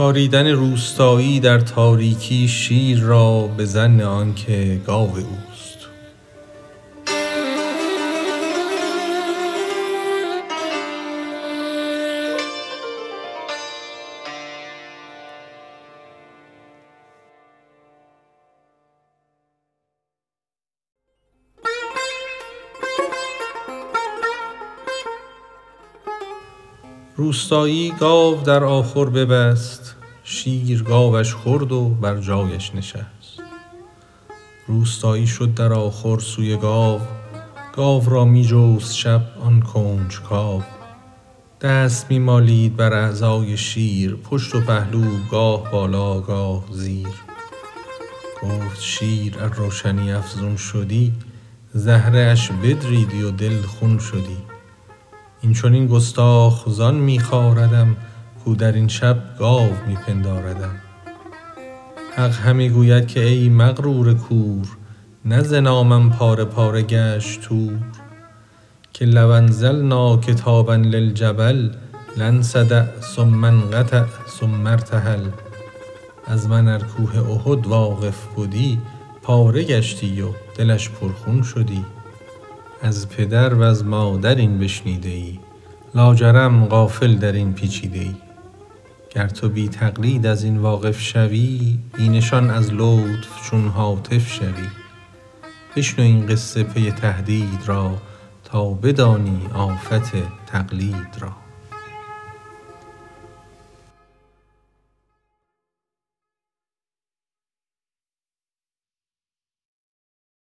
خاریدن روستایی در تاریکی شیر را به ظن آنکه گاو اوست. روستایی گاو در آخور ببست شیر گاوش خورد و بر جایش نشست. روستایی شد در آخور سوی گاو گاو را می جست شب آن کنجکاو دست می مالید بر اعضای شیر پشت و پهلو گاه بالا گاه زیر. گفت شیر ار روشنی افزون شدی زهره اش بدریدی و دل خون شدی. این چنین گستاخ زان می خاردم کاو در این شب گاو می پنداردم. حق همی گوید که ای مغرور کور نه ز نامم پاره پاره گشت طور که لو انزلنا کتابا للجبل لانصدع ثم انقطع ثم ارتحل. از من ار کوه احد واقف بدی پاره گشتی و دلش پرخون شدی. از پدر وز مادر این بشنیده ای لاجرم غافل در این پیچیده ای گر تو بی تقلید از این واقف شوی بی نشان از لطف چون هاتف شوی. بشنو این قصه پی تهدید را تا بدانی آفت تقلید را.